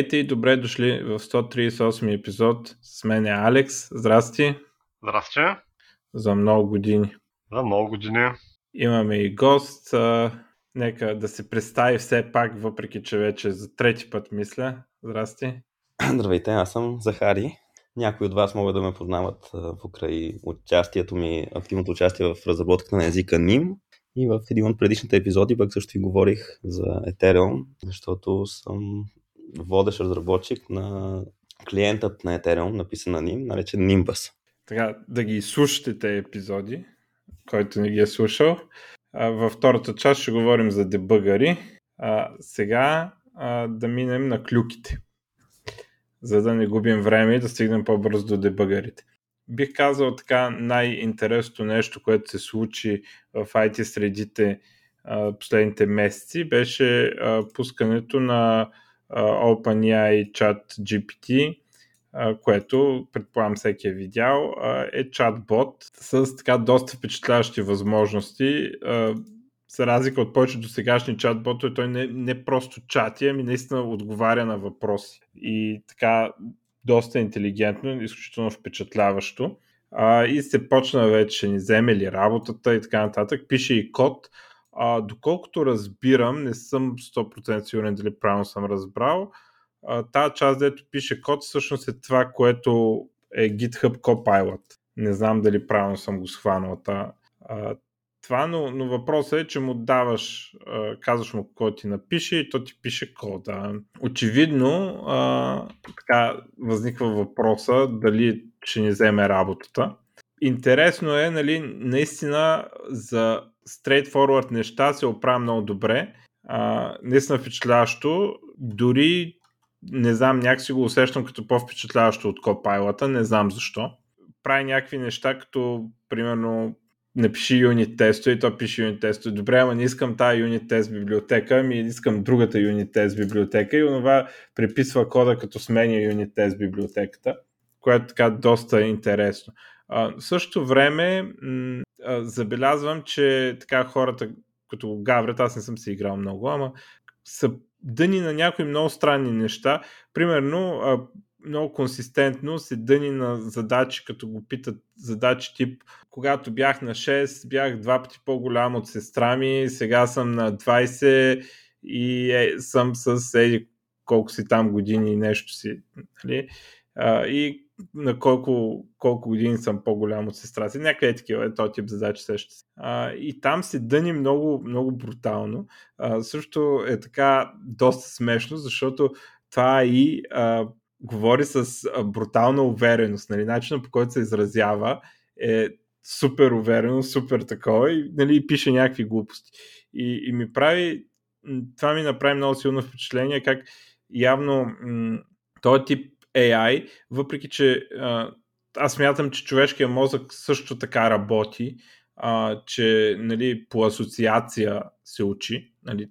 Здравейте и добре дошли в 138 епизод. С мен е Алекс. Здрасти. Здрасти. За много години. За много години. Имаме и гост. А, нека да се представи все пак, въпреки че вече за трети път мисля. Здрасти. Здравейте, аз съм Захари. Някои от вас могат да ме познават покрай участието ми, активното участие в разработката на езика NIM. И в един от предишните епизоди пък също ви говорих за Ethereum, защото съм водещ разработчик на клиентът на Ethereum, написан на NIM, наречен Nimbus. Така, да ги слушате тези епизоди, който не ги е слушал. А, във втората част ще говорим за дебъгари. А, сега а, да минем на клюките, за да не губим време и да стигнем по-бързо до дебъгарите. Бих казал така най-интересното нещо, което се случи в IT средите последните месеци, беше пускането на OpenAI Chat GPT, което предполагам всеки е видял, е чатбот с така доста впечатляващи възможности. За разлика от повечето сегашни чатботове, той не, не просто чати, ами наистина отговаря на въпроси. И така доста интелигентно, изключително впечатляващо. и се почна вече, ни вземе ли работата и така нататък. Пише и код, а, доколкото разбирам, не съм 100% сигурен дали правилно съм разбрал, а, тази част, дето пише код, всъщност е това, което е GitHub Copilot. Не знам дали правилно съм го схванал. Та, а, това, но, но въпросът е, че му даваш, а, казваш му какво ти напише и то ти пише кода. Очевидно, а, така възниква въпроса дали ще ни вземе работата. Интересно е, нали, наистина за straightforward неща се оправя много добре. А, наистина впечатляващо. Дори не знам, някакси го усещам като по-впечатляващо от Copilot, не знам защо. Прави някакви неща, като примерно напиши юнит тесто и то пише юнит тесто. Добре, ама не искам тази юнит тест библиотека, ами искам другата юнит тест библиотека и онова преписва кода като сменя юнит тест библиотеката, което е така доста интересно. В същото време забелязвам, че така хората, като го гаврят, аз не съм си играл много, ама са дъни на някои много странни неща. Примерно, много консистентно се дъни на задачи, като го питат задачи тип когато бях на 6, бях два пъти по-голям от сестра ми, сега съм на 20 и е, съм с еди колко си там години и нещо си. Нали? А, и на колко, колко години съм по-голям от сестра си. Някъде е такива, е този тип задачи също. А, и там се дъни много, много брутално. А, също е така доста смешно, защото това и а, говори с брутална увереност. Нали? Начинът по който се изразява е супер уверено, супер такова и нали, пише някакви глупости. И, и ми прави, това ми направи много силно впечатление, как явно м- този тип AI, въпреки че аз смятам, че човешкия мозък също така работи, а, че нали, по асоциация се учи, нали,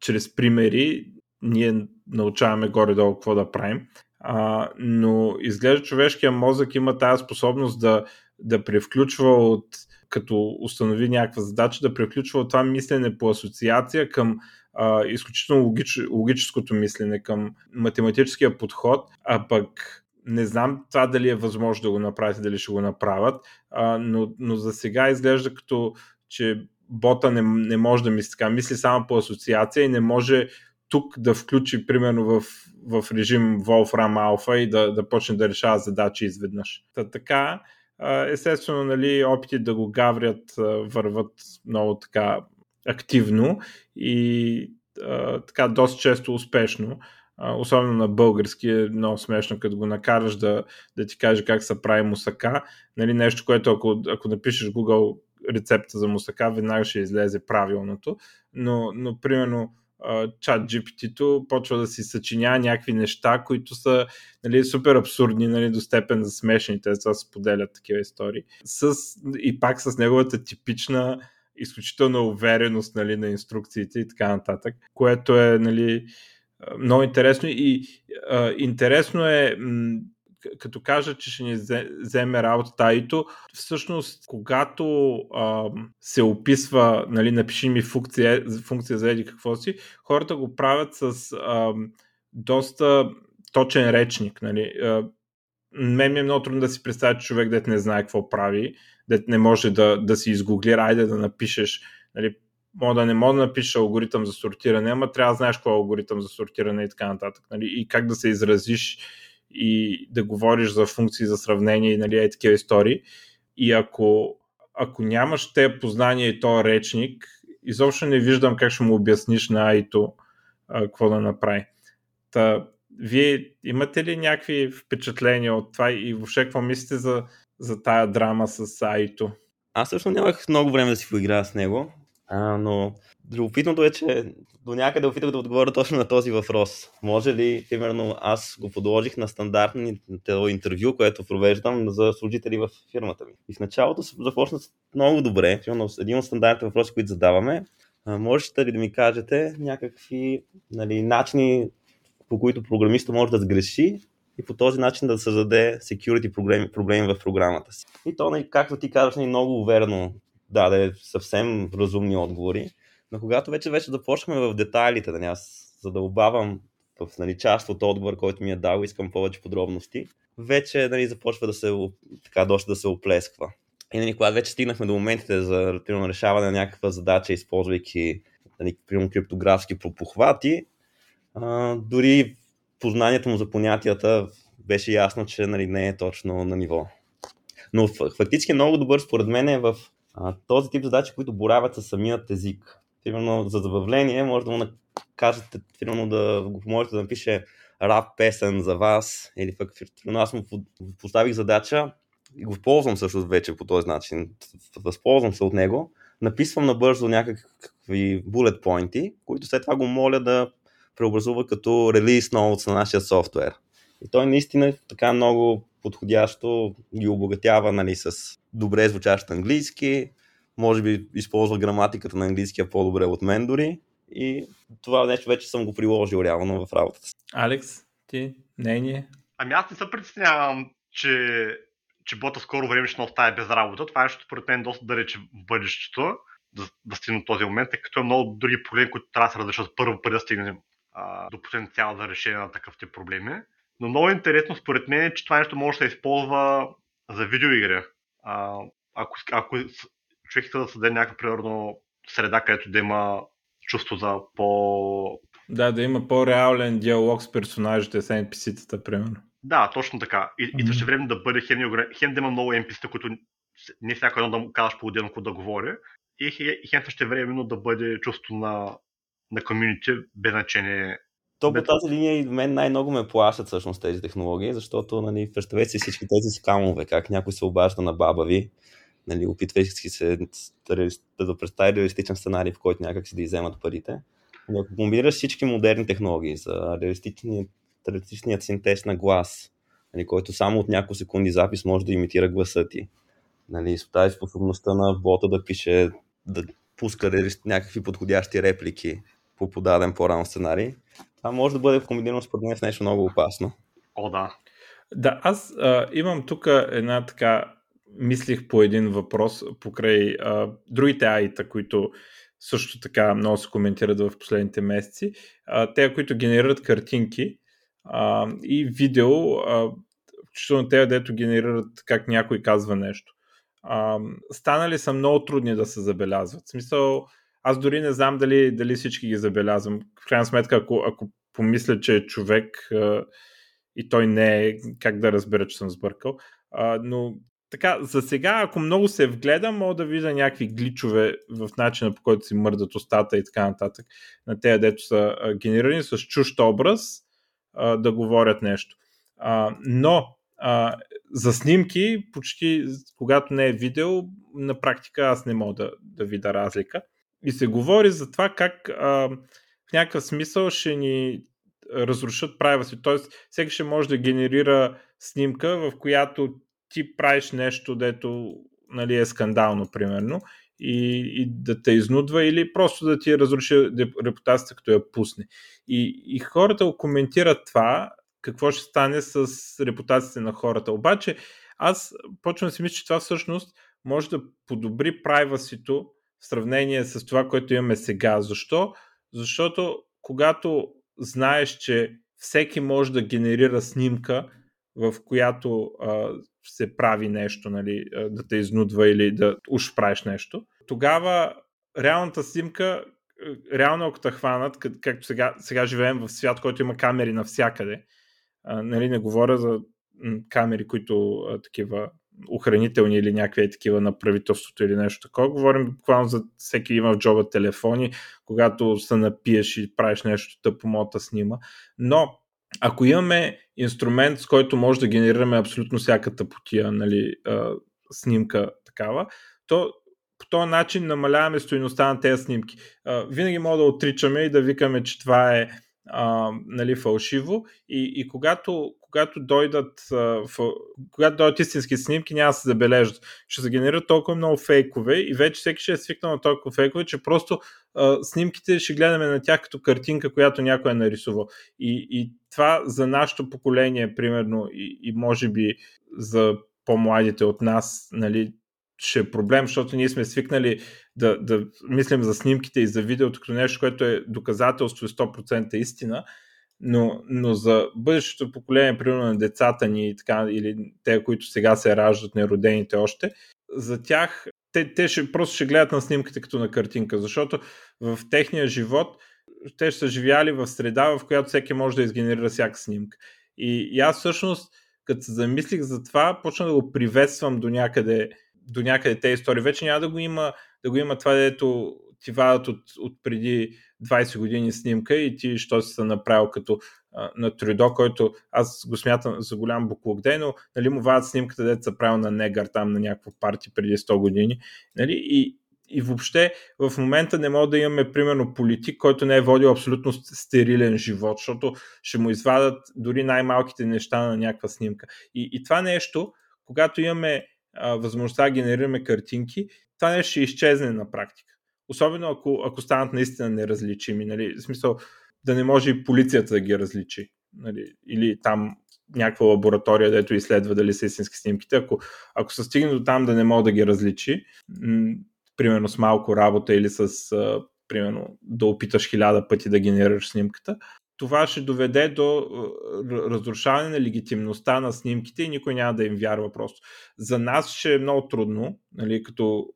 чрез примери ние научаваме горе-долу какво да правим, а, но изглежда човешкия мозък има тази способност да, да превключва от като установи някаква задача, да превключва от това мислене по асоциация към а, изключително логич, логическото мислене, към математическия подход, а пък не знам това дали е възможно да го направите, дали ще го направят, а, но, но за сега изглежда като, че бота не, не може да мисли така, мисли само по асоциация и не може тук да включи, примерно в, в режим Wolfram Alpha и да, да почне да решава задачи изведнъж. Та, така, естествено, нали, опити да го гаврят върват много така активно и а, така доста често успешно. А, особено на български е много смешно, като го накараш да, да ти каже как се прави мусака. Нали, нещо, което ако, ако напишеш Google рецепта за мусака, веднага ще излезе правилното. Но, но примерно чат GPT-то почва да си съчинява някакви неща, които са нали, супер абсурдни нали, до степен за смешни. Те са споделят такива истории. С, и пак с неговата типична изключителна увереност нали, на инструкциите и така нататък, което е нали, много интересно и а, интересно е м- като кажа, че ще ни вземе работата Ито, всъщност, когато а, се описва, нали, напиши ми функция, функция за еди какво си, хората го правят с а, доста точен речник. Нали. Мен ми е много трудно да си представя човек, дет не знае какво прави, дет не може да, да си изгугли, айде да напишеш нали, мога да не мога да напишеш алгоритъм за сортиране, ама трябва да знаеш какво е алгоритъм за сортиране и така нататък. Нали? И как да се изразиш и да говориш за функции за сравнение и нали, е такива истории. И ако, ако нямаш те познания и то речник, изобщо не виждам как ще му обясниш на Айто какво да направи. Та, вие имате ли някакви впечатления от това и въобще какво мислите за, за тая драма с Айто? Аз също нямах много време да си поиграя с него. А, но любопитното е, че до някъде опитах да отговоря точно на този въпрос. Може ли, примерно, аз го подложих на стандартното интервю, което провеждам за служители в фирмата ми. И в началото започна много добре. Един от стандартните въпроси, които задаваме, можете ли да ми кажете някакви нали, начини, по които програмиста може да сгреши и по този начин да създаде security проблеми, проблеми в програмата си. И то, нали, както ти казваш, нали, много уверено даде съвсем разумни отговори. Но когато вече, вече започваме в детайлите, да аз за да обавам в нали, част от отговор, който ми е дал, искам повече подробности, вече нали, започва да се, така, доста да се оплесква. И нали, когато вече стигнахме до моментите за примерно, решаване на някаква задача, използвайки нали, примерно, криптографски пропохвати, дори познанието му за понятията беше ясно, че нали, не е точно на ниво. Но фактически е много добър според мен е в а, този тип задачи, които боравят със самият език. Примерно за забавление може да му кажете, примерно да го можете да напише рап песен за вас или пък аз му поставих задача и го ползвам също вече по този начин. Възползвам се от него, написвам набързо някакви bullet poinти, които след това го моля да преобразува като release notes на нашия софтуер. И той наистина така много подходящо ги обогатява нали, с добре звучащ английски, може би използва граматиката на английския по-добре от мен дори и това нещо вече съм го приложил реално в работата си. Алекс, ти, мнение? Ами аз не се притеснявам, че, че бота скоро време ще остане без работа. Това е нещо според мен доста далече в бъдещето, да, да стигне този момент, тъй като е много други проблеми, които трябва да се разрешат първо, преди да стигнем а, до потенциал за решение на такъв тип проблеми. Но много интересно според мен е, че това нещо може да се използва за видеоигри. А, ако, ако човек иска да създаде някаква примерно среда, където да има чувство за по... Да, да има по-реален диалог с персонажите, с NPC-тата, примерно. Да, точно така. И, mm-hmm. и също време да бъде хем, хем да има много NPC-та, които не всяко едно да му казваш по-отделно да говори. И, и хем също времено да бъде чувство на, на комьюнити, без значение то по тази линия и мен най-много ме плашат всъщност тези технологии, защото нали, представете си всички тези скамове, как някой се обажда на баба ви, нали, опитвайки се да, да представи реалистичен сценарий, в който някак си да иземат парите. Но ако комбинираш всички модерни технологии за реалистичният, реалистичният синтез на глас, нали, който само от няколко секунди запис може да имитира гласа ти, нали, с тази способността на бота да пише, да пуска някакви подходящи реплики по подаден по-рано сценарий, това може да бъде комбинирано според мен с нещо много опасно. О, да. Да, аз а, имам тук една така, мислих по един въпрос покрай а, другите аита, които също така много се коментират в последните месеци. А, те, които генерират картинки а, и видео, а, включително те, дето генерират как някой казва нещо. А, станали са много трудни да се забелязват. В смисъл, аз дори не знам дали, дали всички ги забелязвам. В крайна сметка, ако, ако помисля, че е човек а, и той не е, как да разбера, че съм сбъркал. А, но така, за сега, ако много се вгледам, мога да видя някакви гличове в начина по който си мърдат устата и така нататък на тези, дето са а, генерирани с чужд образ а, да говорят нещо. А, но а, за снимки, почти когато не е видео, на практика аз не мога да, да видя разлика. И се говори за това как а, в някакъв смисъл ще ни разрушат privacy. Тоест, всеки ще може да генерира снимка, в която ти правиш нещо, дето нали, е скандално, примерно, и, и да те изнудва или просто да ти разруши репутацията, като я пусне. И, и хората коментират това, какво ще стане с репутацията на хората. Обаче, аз почвам да си мисля, че това всъщност може да подобри privacy в сравнение с това, което имаме сега. Защо? Защото когато знаеш, че всеки може да генерира снимка, в която а, се прави нещо, нали, да те изнудва или да уж правиш нещо, тогава реалната снимка, реално ако те хванат, как, както сега, сега живеем в свят, който има камери навсякъде, а, нали, не говоря за камери, които а, такива охранителни или някакви такива на правителството или нещо такова. Говорим буквално за всеки има в джоба телефони, когато се напиеш и правиш нещо тъпо, мота снима. Но ако имаме инструмент, с който може да генерираме абсолютно всяка тъпотия, нали, снимка такава, то по този начин намаляваме стоеността на тези снимки. Винаги мога да отричаме и да викаме, че това е а, нали, фалшиво и, и когато, когато, дойдат, когато дойдат истински снимки, няма да се забележат. Ще се генерират толкова много фейкове и вече всеки ще е свикнал на толкова фейкове, че просто снимките ще гледаме на тях като картинка, която някой е нарисувал. И, и това за нашето поколение, примерно, и, и може би за по-младите от нас, нали, ще е проблем, защото ние сме свикнали да, да мислим за снимките и за видеото като нещо, което е доказателство и 100% истина, но, но за бъдещето поколение, примерно на децата ни така, или те, които сега се раждат, неродените още, за тях те, те ще, просто ще гледат на снимките като на картинка, защото в техния живот те ще са живяли в среда, в която всеки може да изгенерира всяка снимка. И, и аз всъщност, като се замислих за това, почна да го приветствам до някъде до някъде тези истории. Вече няма да го има, да го има това, дето ти вадат от, от преди 20 години снимка и ти що си се направил като а, на Трюдо, който аз го смятам за голям буклук дей, но нали, му вадат снимката, дето са правил на Негър там на някаква парти преди 100 години. Нали, и, и въобще в момента не мога да имаме примерно политик, който не е водил абсолютно стерилен живот, защото ще му извадат дори най-малките неща на някаква снимка. И, и това нещо, когато имаме а, възможността да генерираме картинки, това нещо ще изчезне на практика. Особено ако, ако станат наистина неразличими. Нали? В смисъл да не може и полицията да ги различи. Нали? Или там някаква лаборатория, дето изследва дали са истински снимките. Ако, ако се стигне до там да не мога да ги различи, м- примерно с малко работа или с а, примерно да опиташ хиляда пъти да генерираш снимката, това ще доведе до разрушаване на легитимността на снимките и никой няма да им вярва просто. За нас ще е много трудно, нали, като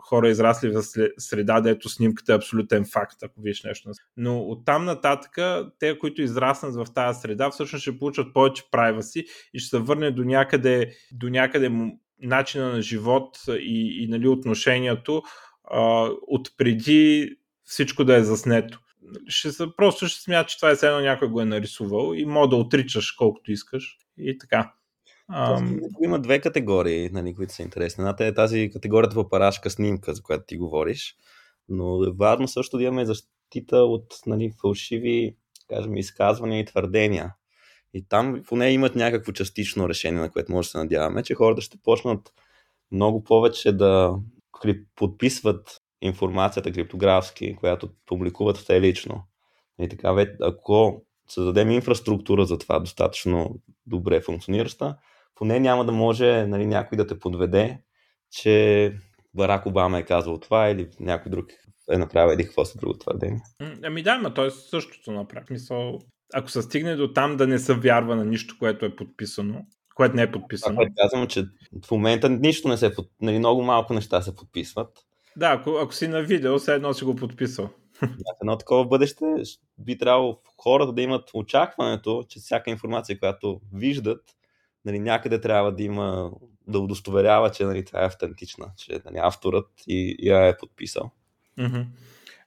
хора израсли в среда, дето снимката е абсолютен факт, ако виж нещо. Но оттам нататък, те, които израснат в тази среда, всъщност ще получат повече си и ще се върне до някъде, до някъде начина на живот и, и нали, отношението а, от преди всичко да е заснето ще са, просто ще смята, че това е едно някой го е нарисувал и мога да отричаш колкото искаш и така. Ам... Има две категории, нали, които са интересни. Едната е тази категорията в парашка снимка, за която ти говориш, но е важно също да имаме защита от нали, фалшиви кажем, изказвания и твърдения. И там поне имат някакво частично решение, на което може да се надяваме, че хората ще почнат много повече да подписват информацията криптографски, която публикуват те лично. И така, ако създадем инфраструктура за това достатъчно добре функционираща, поне няма да може нали, някой да те подведе, че Барак Обама е казал това или някой друг е направил един какво са друго твърдение. Ами да, но той е същото направи. Мисъл, ако се стигне до там да не се вярва на нищо, което е подписано, което не е подписано. Това, казвам, че в момента нищо не се, нали, много малко неща се подписват. Да, ако, ако си на видео, все едно си го подписал. В едно такова бъдеще би трябвало хората да имат очакването, че всяка информация, която виждат, нали, някъде трябва да има да удостоверява, че нали, това е автентична, че нали, авторът и я е подписал.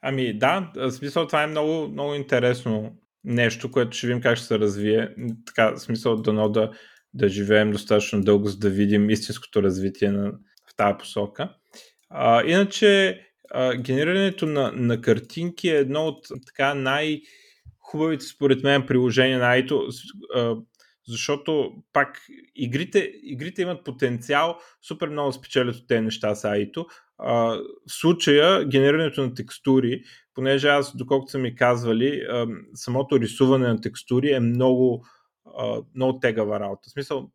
Ами да, в смисъл това е много, много интересно нещо, което ще видим как ще се развие. Така, в смисъл дано да, да живеем достатъчно дълго, за да видим истинското развитие на, в тази посока. А, иначе, а, генерирането на, на картинки е едно от така най- хубавите според мен приложения на IT, защото пак игрите, игрите имат потенциал супер много спечелят от тези неща с AI. в случая генерирането на текстури, понеже аз, доколкото са ми казвали, самото рисуване на текстури е много, много тегава работа. В смисъл,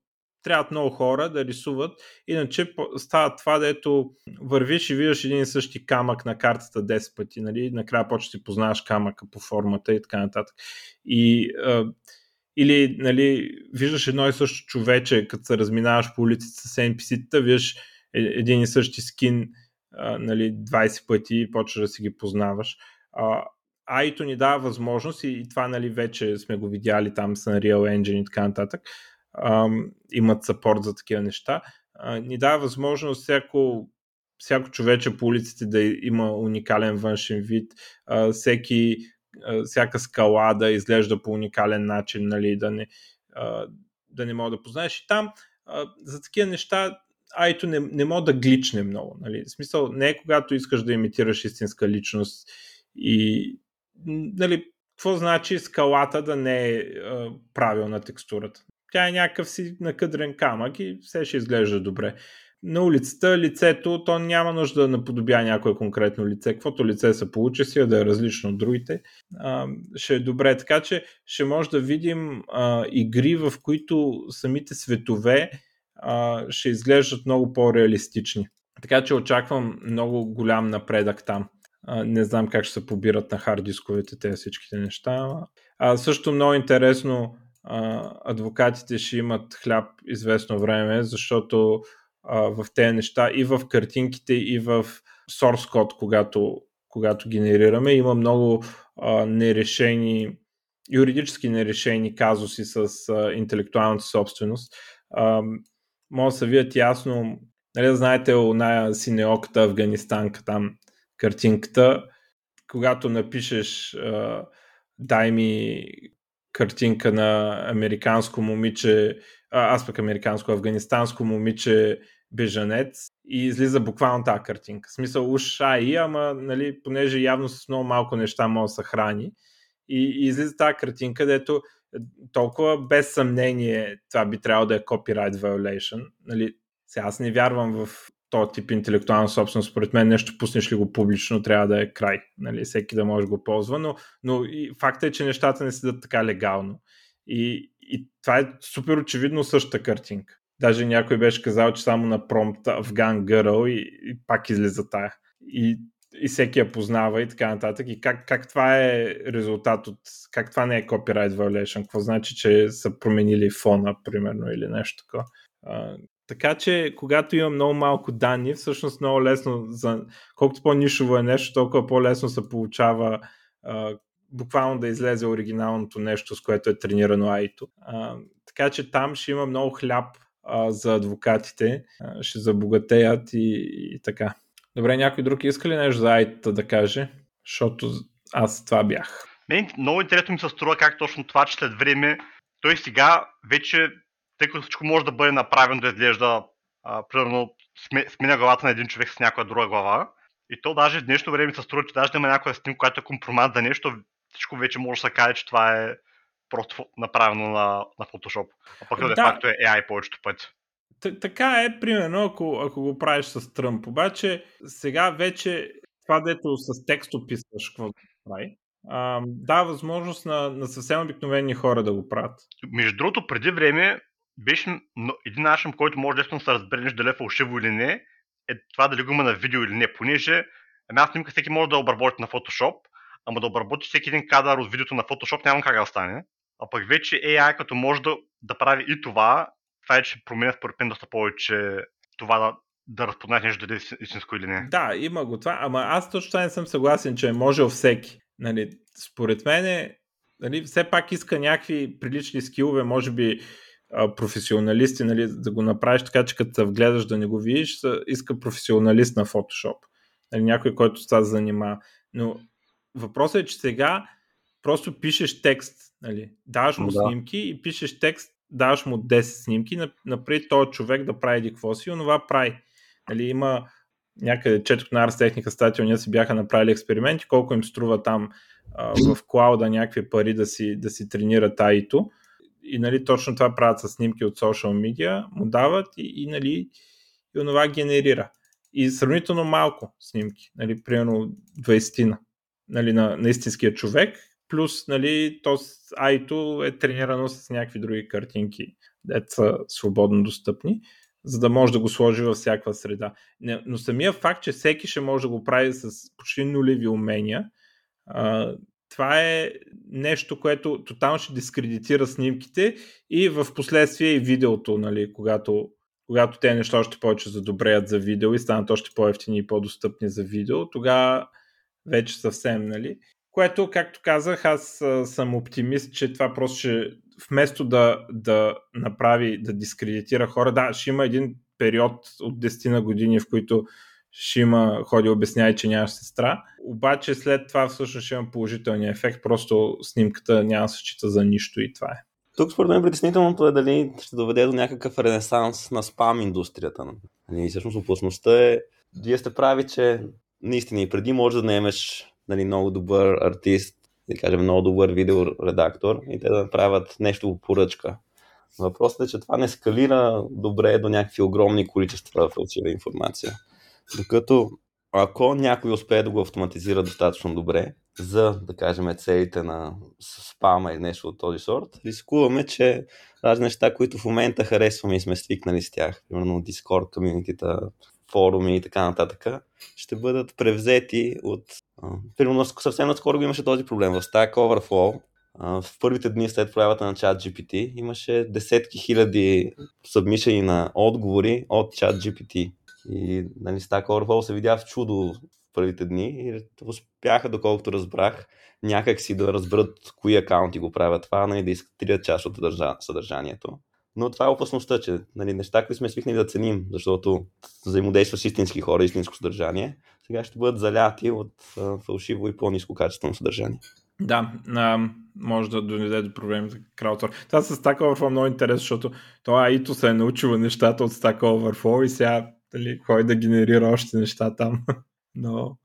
трябват много хора да рисуват, иначе става това, дето вървиш и виждаш един и същи камък на картата 10 пъти, нали? накрая да познаваш камъка по формата и така нататък. И, а, или нали, виждаш едно и също човече, като се разминаваш по улиците с NPC-та, виждаш е, един и същи скин нали, 20 пъти и почваш да си ги познаваш. А, Айто ни дава възможност и, и това нали, вече сме го видяли там с Unreal Engine и така нататък. А, имат сапорт за такива неща. А, ни дава възможност всяко, всяко човече по улиците да има уникален външен вид, а, всеки, всяка скала да изглежда по уникален начин, нали, да не, да не мога да познаеш. И там за такива неща айто не, не мога да гличне много. Нали? В смисъл, не е когато искаш да имитираш истинска личност и нали, какво значи скалата да не е правилна текстурата? Тя е някакъв си накъдрен камък и все ще изглежда добре. На улицата лицето, то няма нужда да наподобя някое конкретно лице. Каквото лице се получи си, да е различно от другите, а, ще е добре. Така че ще може да видим а, игри, в които самите светове а, ще изглеждат много по-реалистични. Така че очаквам много голям напредък там. А, не знам как ще се побират на хард дисковете тези всичките неща. А, също много интересно а, адвокатите ще имат хляб известно време, защото в тези неща и в картинките и в source код, когато, когато генерираме, има много а, нерешени юридически нерешени казуси с а, интелектуалната собственост. А, може да се видят ясно, нали да знаете, оная синеоката афганистанка там, картинката, когато напишеш а, дай ми картинка на американско момиче, а, аз пък американско, афганистанско момиче бежанец и излиза буквално тази картинка. В смисъл уж АИ, ама нали, понеже явно с много малко неща може да се храни и, и излиза тази картинка, където толкова без съмнение това би трябвало да е copyright violation. Нали, сега аз не вярвам в този тип интелектуална собственост. Според мен нещо пуснеш ли го публично, трябва да е край. Нали, всеки да може го ползва, но, но и факта е, че нещата не седат така легално. И, и това е супер очевидно същата картинка. Даже някой беше казал, че само на промпт Афган Girl и, и пак излиза тая. И и всеки я познава и така нататък. И как, как това е резултат от... Как това не е copyright violation? Какво значи, че са променили фона, примерно, или нещо такова? Така че, когато има много малко данни, всъщност много лесно, за, колкото по-нишово е нещо, толкова по-лесно се получава а, буквално да излезе оригиналното нещо, с което е тренирано айто. А, така че там ще има много хляб а, за адвокатите, а, ще забогатеят и, и така. Добре, някой друг иска ли нещо за IT да каже? Защото аз това бях. Мен много интересно ми се струва как точно това, че след време той сега вече, тъй като всичко може да бъде направено да изглежда а, примерно сменя главата на един човек с някоя друга глава. И то даже в днешно време се струва, че даже да има някоя снимка, която е компромат за нещо, всичко вече може да се каже, че това е просто направено на, на Photoshop. А пък да. де факто е AI повечето пъти така е, примерно, ако, ако го правиш с Тръмп. Обаче, сега вече това, дето с текст описваш, какво да прави, а, дава възможност на, на съвсем обикновени хора да го правят. Между другото, преди време беше един начин, който може лесно да се разбереш дали е фалшиво или не, е това дали го има на видео или не, понеже една снимка всеки може да обработи на Photoshop, ама да обработи всеки един кадър от видеото на Photoshop няма как да стане. А пък вече AI като може да, да прави и това, това е, че променя според мен доста повече това да, да разпознаеш нещо дали е истинско или не. Да, има го това, ама аз точно не съм съгласен, че е можел всеки. Нали, според мен е, нали, все пак иска някакви прилични скилове, може би професионалисти, нали, да го направиш така, че като се вгледаш да не го видиш, иска професионалист на Photoshop. Нали, някой, който с това занимава. Но въпросът е, че сега просто пишеш текст, нали, даваш му да. снимки и пишеш текст даваш му 10 снимки, напред този човек да прави какво си, онова прави. Нали, има някъде четох на Ars Technica статия, ние си бяха направили експерименти, колко им струва там а, в клауда някакви пари да си, да си тренират аито. И нали, точно това правят с снимки от social media, му дават и, и, нали, и онова генерира. И сравнително малко снимки, нали, примерно 20 нали, на, на истинския човек, плюс нали, то айто е тренирано с някакви други картинки дето са свободно достъпни, за да може да го сложи във всяка среда. Но самия факт, че всеки ще може да го прави с почти нулеви умения, това е нещо, което тотално ще дискредитира снимките и в последствие и видеото, нали, когато, когато те неща още повече задобреят за видео и станат още по-ефтини и по-достъпни за видео, тогава вече съвсем, нали. Което, както казах, аз съм оптимист, че това просто ще, вместо да, да направи, да дискредитира хора, да, ще има един период от 10 на години, в които ще има ходи обясняй, че нямаш сестра. Обаче след това всъщност ще има положителния ефект, просто снимката няма да се счита за нищо и това е. Тук според мен притеснителното е дали ще доведе до някакъв ренесанс на спам индустрията. Нали, и всъщност опасността е, вие сте прави, че наистина и преди може да наемеш нали, много добър артист, да кажем много добър видеоредактор и те да направят нещо по поръчка. Въпросът е, че това не скалира добре до някакви огромни количества фалшива информация. Докато ако някой успее да го автоматизира достатъчно добре, за, да кажем, целите на спама и нещо от този сорт, рискуваме, че разни неща, които в момента харесваме и сме свикнали с тях, примерно Discord, комьюнитита, форуми и така нататък, ще бъдат превзети от... примерно съвсем наскоро имаше този проблем. В Stack Overflow в първите дни след проявата на чат GPT имаше десетки хиляди събмишени на отговори от чат GPT. И нали, Stack Overflow се видя в чудо в първите дни и успяха, доколкото разбрах, някак си да разберат кои акаунти го правят това, нали, да изкатрят част от съдържанието. Но това е опасността, че нали, неща, които сме свикнали да ценим, защото взаимодейства с истински хора, истинско съдържание, сега ще бъдат заляти от а, фалшиво и по-низко качествено съдържание. Да, а, може да доведе до проблеми за краудсорс. Това с Stack Overflow е много интересно, защото това Ито се е научила нещата от Stack Overflow и сега дали, кой да генерира още неща там. Но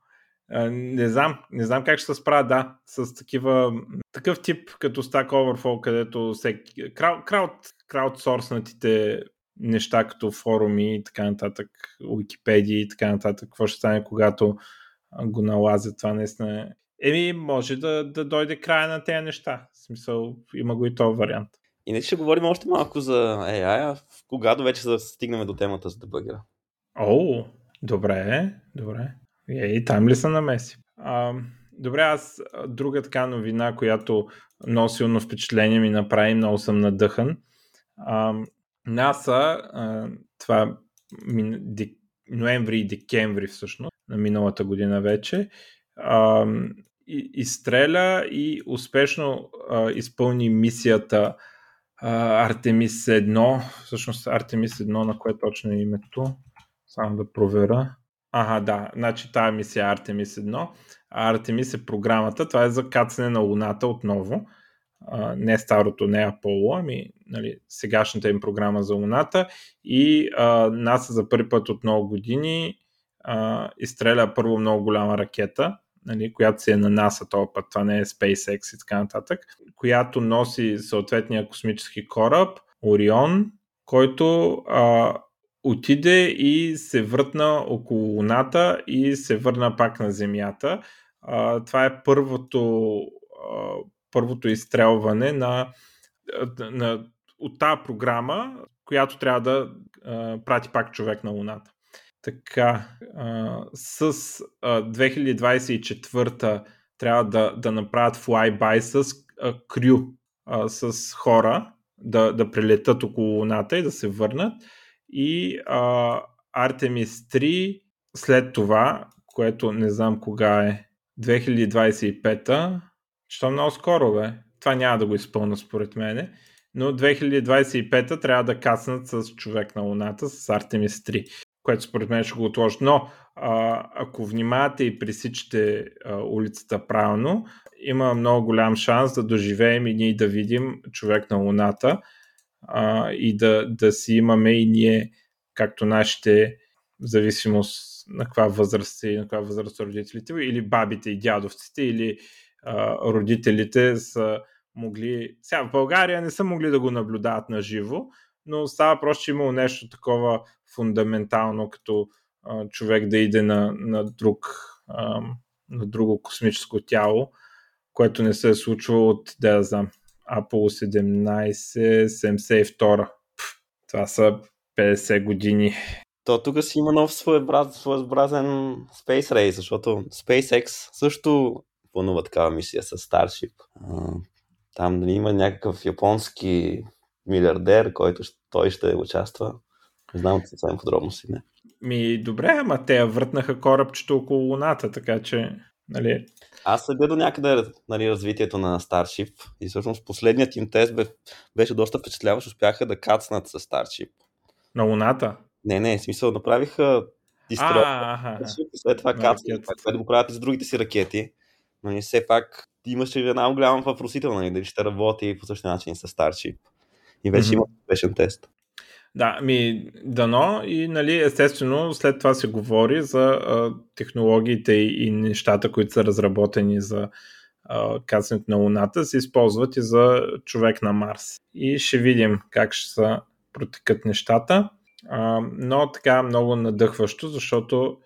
не знам, не знам как ще се справя, да, с такива, такъв тип като Stack Overflow, където всеки, крауд, краудсорснатите неща като форуми и така нататък, Википедии и така нататък, какво ще стане, когато го налазят, това наистина е Еми, може да, да дойде края на тези неща. В смисъл, има го и този вариант. И не ще говорим още малко за AI, а когато вече да стигнем до темата за дебъгера. О, добре, добре. И там ли са намеси? А, добре, аз друга така новина, която много силно впечатление ми направи, много съм надъхан. НАСА, това ноември и декември всъщност, на миналата година вече, изстреля и успешно изпълни мисията Артемис 1, всъщност Артемис 1, на кое точно е името, само да проверя. Ага, да, значи тази мисия е Артемис 1, а Артемис е програмата, това е за кацане на Луната отново, не старото, не Аполо, ами нали, сегашната им програма за Луната и НАСА за първи път от много години а, изстреля първо много голяма ракета, нали, която си е на NASA този път, това не е SpaceX и така нататък, която носи съответния космически кораб, Орион, който а, отиде и се въртна около Луната и се върна пак на Земята. А, това е първото, а, първото изстрелване на, на, от тази програма, която трябва да а, прати пак човек на Луната. Така, а, с а, 2024 трябва да, да направят flyby с крю, с хора, да, да прилетат около Луната и да се върнат. И а, Artemis 3 след това, което не знам кога е, 2025-та, що много скоро бе. Това няма да го изпълна според мене. Но 2025-та трябва да каснат с човек на Луната, с Artemis 3 което според мен ще го отложи. Но а, ако внимавате и пресичате а, улицата правилно, има много голям шанс да доживеем и ние да видим човек на Луната а, и да, да си имаме и ние, както нашите, в зависимост на каква възраст и на каква възраст са родителите, или бабите и дядовците, или родителите са могли... Сега в България не са могли да го наблюдават на живо, но става просто, че имало нещо такова фундаментално, като човек да иде на, на, друг, на друго космическо тяло, което не се е случвало от, да я знам, Apollo 17, 72. Това са 50 години. То тук си има нов своеобразен Space Race, защото SpaceX също планува такава мисия с Starship. Там дали има някакъв японски милиардер, който той ще участва. Не знам съвсем подробности. Не. Ми, добре, ама те въртнаха корабчето около Луната, така че, нали... Аз следя до някъде нали, развитието на Starship и всъщност последният им тест беше доста впечатляващ. Успяха да кацнат с Starship. На Луната? Не, не, в смисъл направиха изстрелка. След това кацнат. Това да го правят и с другите си ракети. Но нали, все пак имаше една голяма въпросителна, нали, дали ще работи по същия начин с Starship. И вече mm-hmm. има успешен тест. Да, ми дано и нали, естествено след това се говори за а, технологиите и, и нещата, които са разработени за кацането на Луната, се използват и за човек на Марс. И ще видим как ще се протекат нещата. А, но така много надъхващо, защото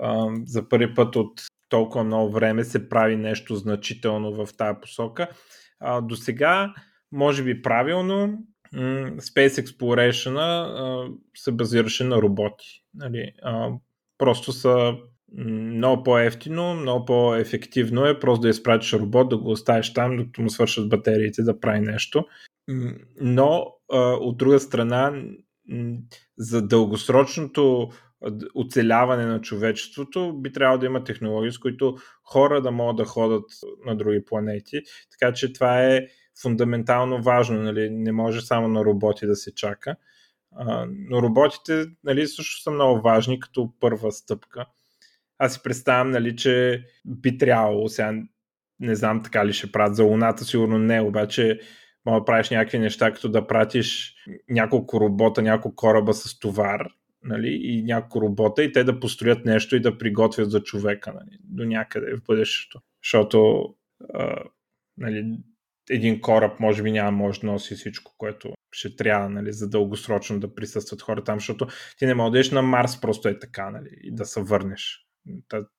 а, за първи път от толкова много време се прави нещо значително в тази посока. До сега, може би правилно, Space Exploration се базираше на роботи. Нали? А, просто са много по-ефтино, много по-ефективно е просто да изпратиш робот, да го оставиш там, докато му свършат батериите да прави нещо. Но а, от друга страна, за дългосрочното оцеляване на човечеството, би трябвало да има технологии, с които хора да могат да ходят на други планети. Така че това е фундаментално важно. Нали? Не може само на роботи да се чака. А, но роботите нали, също са много важни като първа стъпка. Аз си представям, нали, че би трябвало, сега не знам така ли ще правят за Луната, сигурно не, обаче може да правиш някакви неща, като да пратиш няколко робота, няколко кораба с товар нали, и няколко робота и те да построят нещо и да приготвят за човека нали, до някъде в бъдещето. Защото а, нали, един кораб може би няма може да носи всичко, което ще трябва, нали, за дългосрочно да присъстват хора там, защото ти не можеш на Марс просто е така, нали, и да се върнеш.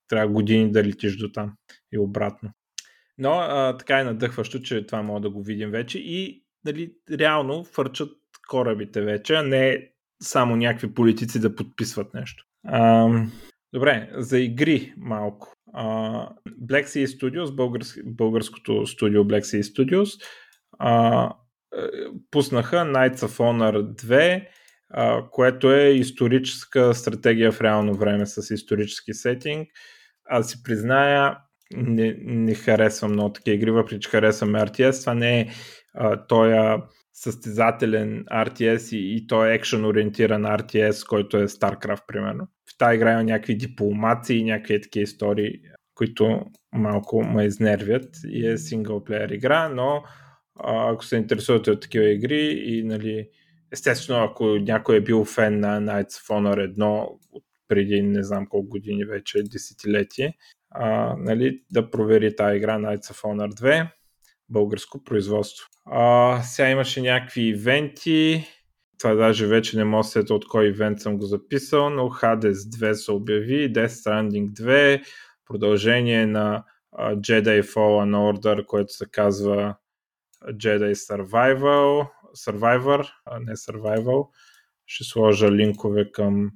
Трябва години да летиш до там и обратно. Но а, така е надъхващо, че това мога да го видим вече и нали, реално фърчат корабите вече, а не само някакви политици да подписват нещо. А, добре, за игри малко. А, Black Sea Studios, българск, българското студио Black Sea Studios, а, е, пуснаха Knights of Honor 2, а, което е историческа стратегия в реално време с исторически сетинг. Аз си призная, не, не харесвам много такива игри, въпреки че харесвам RTS. Това не е този състезателен RTS и, и той е екшен ориентиран RTS, който е StarCraft, примерно. В тази игра има някакви дипломации и някакви такива истории, които малко ме изнервят и е синглплеер игра, но ако се интересувате от такива игри и нали, естествено ако някой е бил фен на Knights of Honor 1 от преди не знам колко години вече, десетилетие, а, нали, да провери тази игра Knights of Honor 2, българско производство. А, сега имаше някакви ивенти, това даже вече не мога да от кой ивент съм го записал, но Hades 2 се обяви, Death Stranding 2, продължение на Jedi Fallen Order, което се казва Jedi Survival, Survivor, а не Survival. Ще сложа линкове към м-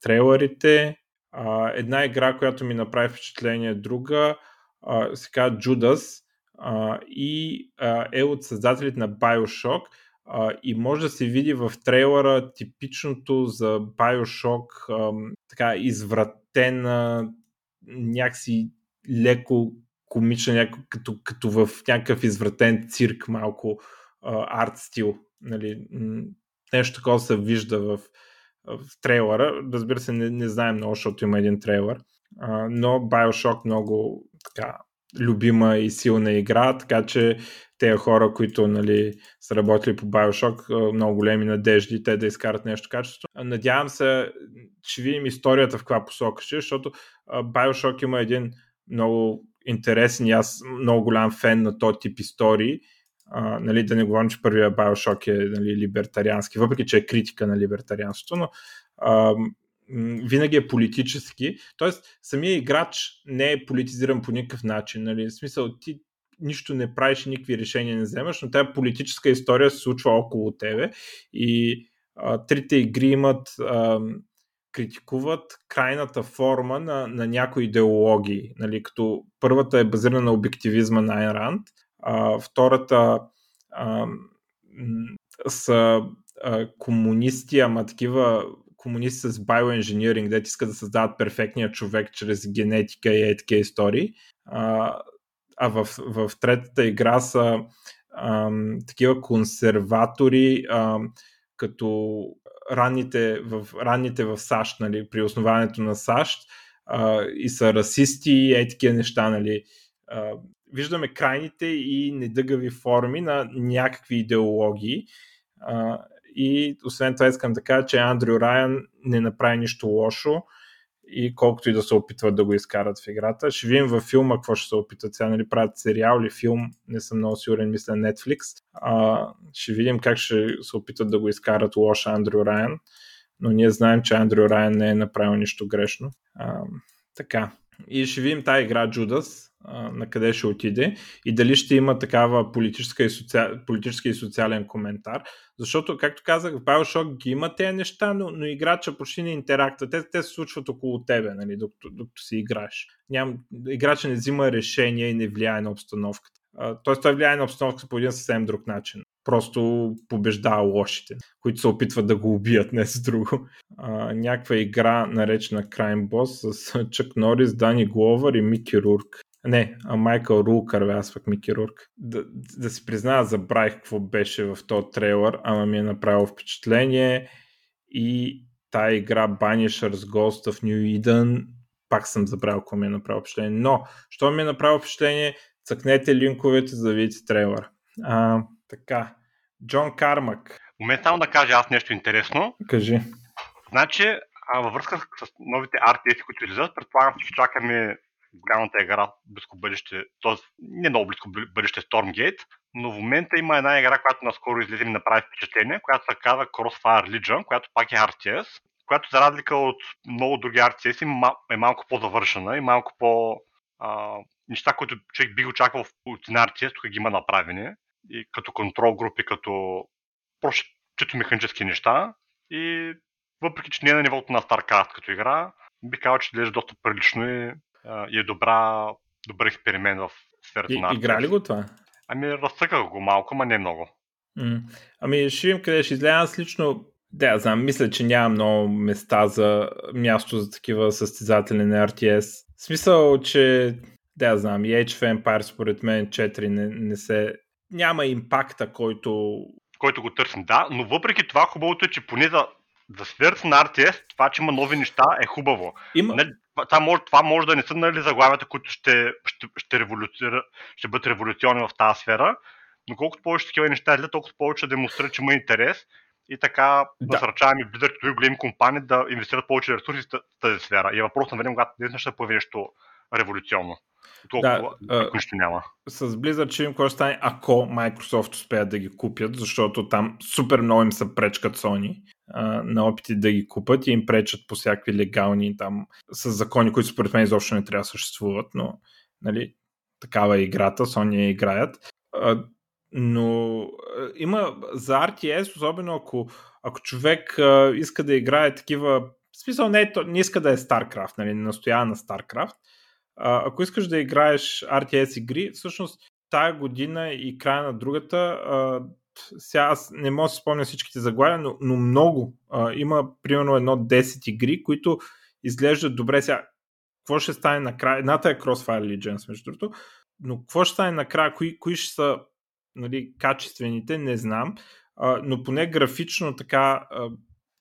трейлерите. А, една игра, която ми направи впечатление друга, а, се казва Judas и а, е от създателите на Bioshock а, и може да се види в трейлера типичното за Bioshock а, така извратена някакси леко комична, няко, като, като в някакъв извратен цирк малко а, арт стил. Нали, нещо такова се вижда в, в трейлера. Разбира се, не, не знаем много, защото има един трейлер. А, но Bioshock много така любима и силна игра, така че тези хора, които нали, са работили по Bioshock, много големи надежди те да изкарат нещо качество. Надявам се, че видим историята в каква посока ще, защото Bioshock има един много интересен и аз много голям фен на този тип истории. А, нали, да не говорим, че първия Bioshock е нали, либертариански, въпреки че е критика на либертарианството, но а, винаги е политически. Тоест, самия играч не е политизиран по никакъв начин. Нали? В смисъл, ти нищо не правиш никакви решения не вземаш, но тази политическа история се случва около тебе и а, трите игри имат а, критикуват крайната форма на, на някои идеологии. Нали, като първата е базирана на обективизма на Айн Ранд, а, втората а, са а, комунисти, ама такива комунисти с bioengineering, де искат да създават перфектния човек чрез генетика и етика истории. А, а в, в третата игра са а, такива консерватори, а, като ранните в, ранните в САЩ, нали, при основаването на САЩ а, и са расисти и е такива неща, нали. А, виждаме крайните и недъгави форми на някакви идеологии. А, и освен това искам да кажа, че Андрю Райан не направи нищо лошо и колкото и да се опитват да го изкарат в играта. Ще видим във филма какво ще се опитат. Сега нали, правят сериал или филм, не съм много сигурен, мисля Netflix. А, ще видим как ще се опитат да го изкарат лош Андрю Райан. Но ние знаем, че Андрю Райан не е направил нищо грешно. А, така. И ще видим тази игра Джудас, на къде ще отиде и дали ще има такава политическа и, социал, политически и социален коментар. Защото, както казах, в Bioshock ги има тези неща, но, но играча почти не интеракта. Те, те се случват около тебе, нали, докато, докато си играеш. Ням, играча не взима решения и не влияе на обстановката. Тоест той влияе на обстановката по един съвсем друг начин. Просто побеждава лошите, които се опитват да го убият, не с друго. А, някаква игра, наречена Crime Boss, с Чък Норис, Дани Гловър и Мики Рурк. Не, а Майкъл Рулкър, аз пък Мики Рурк. Да, да си призная, забравих какво беше в този трейлър, ама ми е направило впечатление и тая игра Banishers Ghost of New Eden, пак съм забравил какво ми е направило впечатление. Но, що ми е направило впечатление, цъкнете линковете, за да видите трейлър. А, така, Джон Кармак. Момент само да кажа аз нещо интересно. Кажи. Значи, а, във връзка с новите RTS, които излизат, предполагам, че чакаме голямата игра близко бъдеще, т.е. не много близко бъдеще Stormgate, но в момента има една игра, която наскоро излезе и направи впечатление, която се казва Crossfire Legion, която пак е RTS, която за разлика от много други RTS е малко по-завършена и малко по... А, неща, които човек би очаквал от един RTS, тук ги има направени. И като контрол групи, като просто чето механически неща. И въпреки, че не е на нивото на StarCraft като игра, би казал, че изглежда доста прилично и и е добра, добър експеримент в сферата и, на Игра ли го това? Ами разцъках го малко, ма не много. М- ами ще видим къде ще излезе. Аз лично да, знам, мисля, че няма много места за място за такива състезатели на RTS. В смисъл, че да, знам, и Age of Empire според мен 4 не, не се... Няма импакта, който... Който го търсим, да, но въпреки това хубавото е, че поне за, за сферата на RTS, това, че има нови неща е хубаво. Има... Не, това, може, това може да не са нали, заглавията, които ще, ще, ще, революцира, ще бъдат революционни в тази сфера, но колкото повече такива неща излизат, толкова повече демонстрира, че има интерес и така да. насърчаваме близър дори големи компании да инвестират повече ресурси в тази сфера. И е въпрос на време, когато днес ще появи нещо революционно. Толкова да, нищо няма. С Blizzard ще им какво стане, ако Microsoft успеят да ги купят, защото там супер много им се пречкат Sony на опити да ги купат и им пречат по всякакви легални там с закони, които според мен изобщо не трябва да съществуват, но нали, такава е играта, Sony я играят. Но има за RTS, особено ако, ако човек иска да играе такива в смисъл не, не иска да е StarCraft, нали, настоява на StarCraft, ако искаш да играеш RTS игри, всъщност тая година и края на другата, сега аз не мога да спомня всичките заглавия, но, но много. А, има примерно едно 10 игри, които изглеждат добре. Сега, какво ще стане накрая? Едната е Crossfire Legends, между другото, но какво ще стане накрая? Кои, кои ще са нали, качествените, не знам. А, но поне графично така а,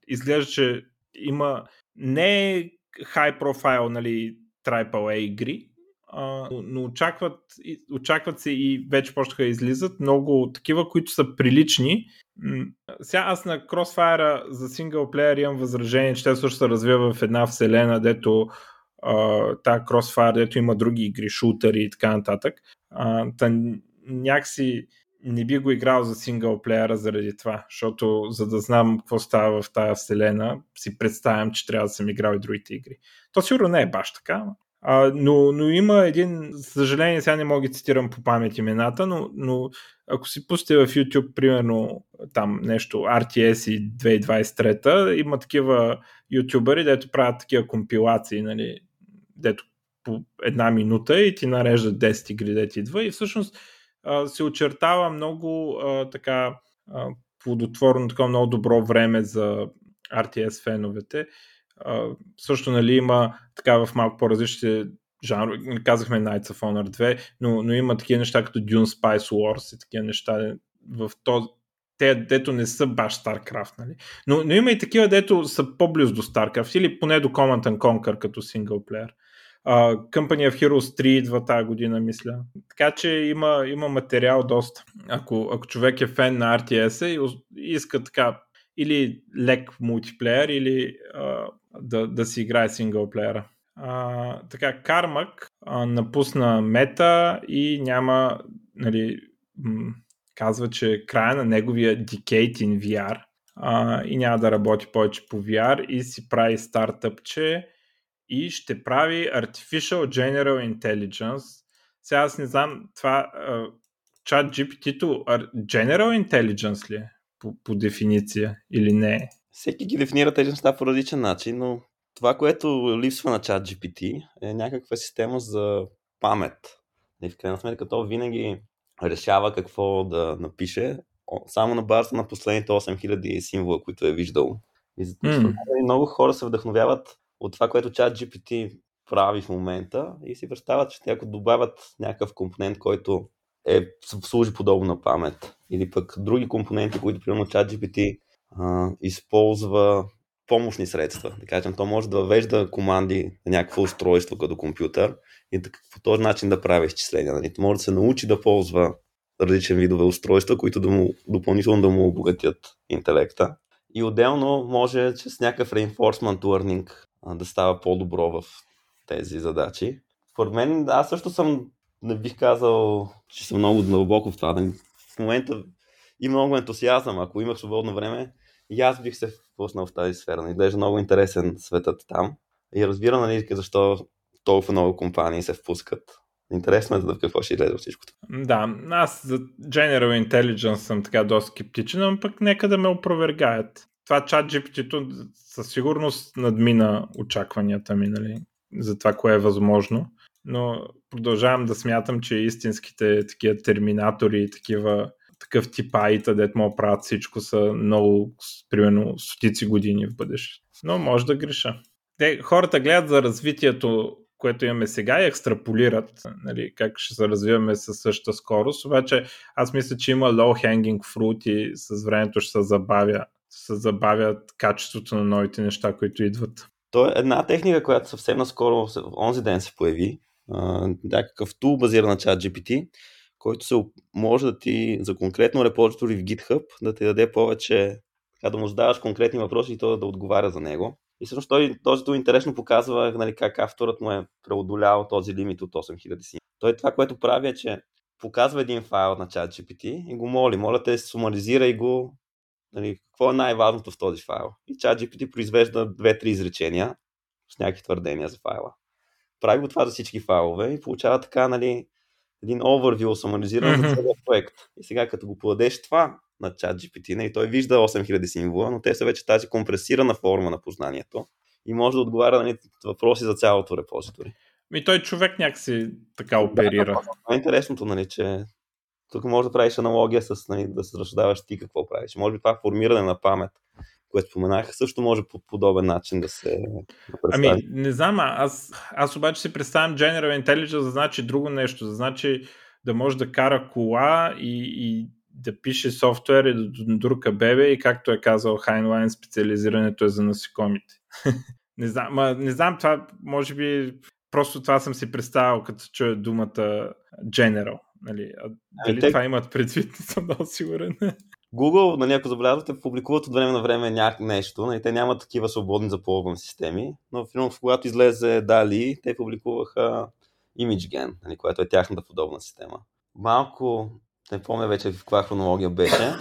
изглежда, че има не high profile, нали, AAA игри, но очакват, очакват се и вече почнаха да излизат много такива, които са прилични. Сега аз на Crossfire за синглплеер имам възражение, че те също се развива в една вселена, дето та Crossfire, дето има други игри, шутери и така нататък. Та, някакси не би го играл за синглплеера заради това, защото за да знам какво става в тази вселена, си представям, че трябва да съм играл и другите игри. То сигурно не е баш така, А, но, но има един, съжаление, сега не мога да цитирам по памет имената, но, но ако си пустите в YouTube, примерно, там нещо RTS и 2023, има такива ютубъри, дето правят такива компилации, нали, дето по една минута и ти нареждат 10 игри, дето идва и всъщност а, се очертава много а, така а, плодотворно, така много добро време за RTS феновете. Също нали, има така в малко по-различни жанрове, казахме Knights of Honor 2, но, но има такива неща като Dune Spice Wars и такива неща в този те, дето не са баш StarCraft, нали? Но, но има и такива, дето са по-близо до StarCraft или поне до Command and Conquer като синглплеер. Uh, Company of Heroes 3 идва тази година, мисля. Така че има, има материал доста. Ако, ако човек е фен на RTS и, иска така или лек мултиплеер, или да, да си играе синглплеера. Uh, така, Кармак uh, напусна мета и няма, нали, м- казва, че края на неговия Decade in VR uh, и няма да работи повече по VR и си прави стартъпче и ще прави Artificial General Intelligence. Сега аз не знам, това uh, чат GPT-то General Intelligence ли е по, по дефиниция или не? Всеки ги дефинира тези неща по различен начин, но това, което липсва на чат GPT е някаква система за памет. И в крайна сметка то винаги решава какво да напише, само на базата на последните 8000 символа, които е виждал. И mm. много хора се вдъхновяват от това, което чат GPT прави в момента и си представят, че ако добавят някакъв компонент, който е, служи подобно на памет, или пък други компоненти, които примерно чат GPT а, използва помощни средства. Да кажем, то може да въвежда команди на някакво устройство като компютър и да, по този начин да прави изчисления. Нали? То може да се научи да ползва различен видове устройства, които да му, допълнително да му обогатят интелекта. И отделно може чрез някакъв reinforcement learning да става по-добро в тези задачи. Според мен, аз също съм, не бих казал, че съм много дълбоко в това. В момента има много ентусиазъм. Ако имах свободно време, и аз бих се впуснал в тази сфера. Изглежда много интересен светът там. И разбира, нали, защо толкова много компании се впускат. Интересно е за какво ще излезе всичко. Да, аз за General Intelligence съм така доста скептичен, но пък нека да ме опровергаят. Това чат GPT-то със сигурност надмина очакванията ми, нали, за това, кое е възможно. Но продължавам да смятам, че истинските такива терминатори и такива такъв тип аита, дет могат правят всичко, са много, примерно, стотици години в бъдеще. Но може да греша. Те, хората гледат за развитието, което имаме сега и екстраполират, нали, как ще се развиваме със същата скорост, обаче аз мисля, че има low hanging fruit и с времето ще се забавя, се забавят качеството на новите неща, които идват. То е една техника, която съвсем наскоро, онзи ден се появи, някакъв тул базиран на чат GPT, който се може да ти за конкретно репозитори в GitHub да ти даде повече, така да му задаваш конкретни въпроси и то да отговаря за него. И всъщност той, този това интересно показва нали, как авторът му е преодолял този лимит от 8000 си. Той това, което прави е, че показва един файл на ChatGPT и го моли. Моля те сумаризира го нали, какво е най-важното в този файл. И ChatGPT произвежда две-три изречения с някакви твърдения за файла. Прави го това за всички файлове и получава така нали, един самализиран mm-hmm. за целия проект. И сега като го подадеш това на чат GPT, нали, той вижда 8000 символа, но те са вече тази компресирана форма на познанието и може да отговаря на нали, въпроси за цялото репозитори. И той човек някакси така оперира. Да, това е интересното, нали, че тук може да правиш аналогия с нали, да се разсъждаваш ти какво правиш. Може би това формиране на памет което споменах, също може по подобен начин да се представи. Ами, не знам, аз, аз обаче си представям General Intelligence да значи друго нещо, да значи да може да кара кола и, и да пише софтуер и да друга бебе и както е казал Хайнлайн, специализирането е за насекомите. не, знам, ма, не знам, това може би просто това съм си представил, като чуя думата General. Нали? А дали те... това имат предвид, не съм много сигурен. Google, нали, ако забелязвате, публикуват от време на време някак нещо. Нали, те нямат такива свободни за ползване системи, но в когато излезе Dali, те публикуваха ImageGen, нали, което е тяхната подобна система. Малко, не помня вече в каква хронология беше,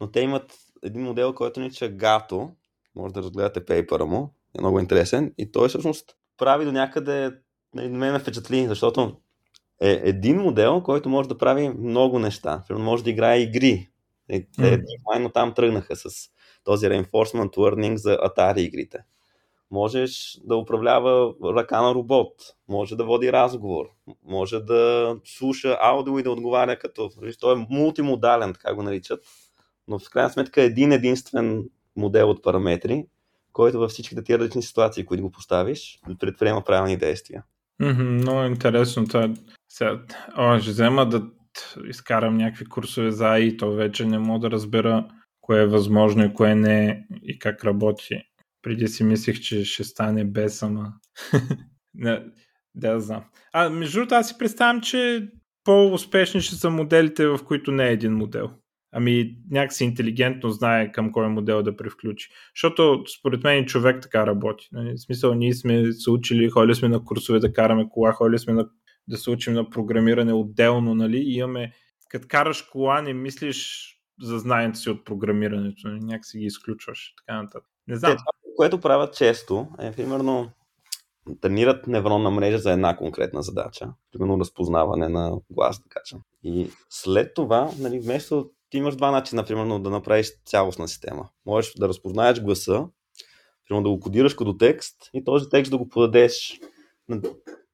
но те имат един модел, който нарича Gato. Може да разгледате пейпера му. Е много интересен. И той всъщност прави до някъде на мен ме впечатли, защото е един модел, който може да прави много неща. Примерно може да играе игри. Е, те mm. там тръгнаха с този reinforcement learning за Atari игрите. Можеш да управлява ръка на робот, може да води разговор, може да слуша аудио и да отговаря като... Той е мултимодален, така го наричат, но в крайна сметка е един единствен модел от параметри, който във всичките тия различни ситуации, които го поставиш, предприема правилни действия. Mm-hmm, много интересно. Това. Сега, о, ще взема да изкарам някакви курсове за AI, то вече не мога да разбера кое е възможно и кое не е и как работи. Преди си мислех, че ще стане без, ама... не, да знам. А между другото, аз си представям, че по-успешни ще са моделите, в които не е един модел. Ами някакси интелигентно знае към кой модел да превключи. Защото според мен човек така работи. Нали? В смисъл, ние сме се учили, ходили сме на курсове да караме кола, ходили сме на, да се учим на програмиране отделно, нали? Имаме, като караш кола, не мислиш за знанието си от програмирането, нали? някак ги изключваш. Така нататък. Не знам. Те, това, което правят често е, примерно, тренират невронна мрежа за една конкретна задача, примерно разпознаване на глас, да кажем. И след това, нали, вместо ти имаш два начина, примерно, да направиш цялостна система. Можеш да разпознаеш гласа, примерно да го кодираш като текст и този текст да го подадеш на,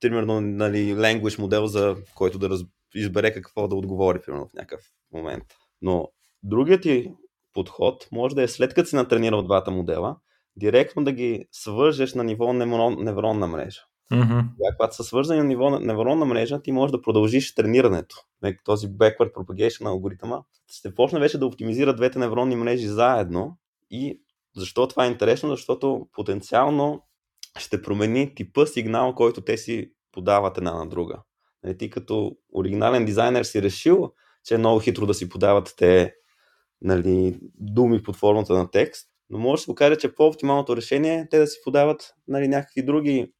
примерно, нали, language модел, за който да раз... избере какво да отговори, примерно, в някакъв момент. Но другият ти подход може да е след като си натренирал двата модела, директно да ги свържеш на ниво неврон, невронна мрежа. Mm-hmm. Когато са свързани на ниво невронна мрежа, ти можеш да продължиш тренирането. Този backward propagation на алгоритъма ще почне вече да оптимизира двете невронни мрежи заедно и защо това е интересно? Защото потенциално ще промени типа сигнал, който те си подават една на друга. Нали, ти като оригинален дизайнер си решил, че е много хитро да си подават те нали, думи под формата на текст, но може да се окаже, че по-оптималното решение е те да си подават нали, някакви други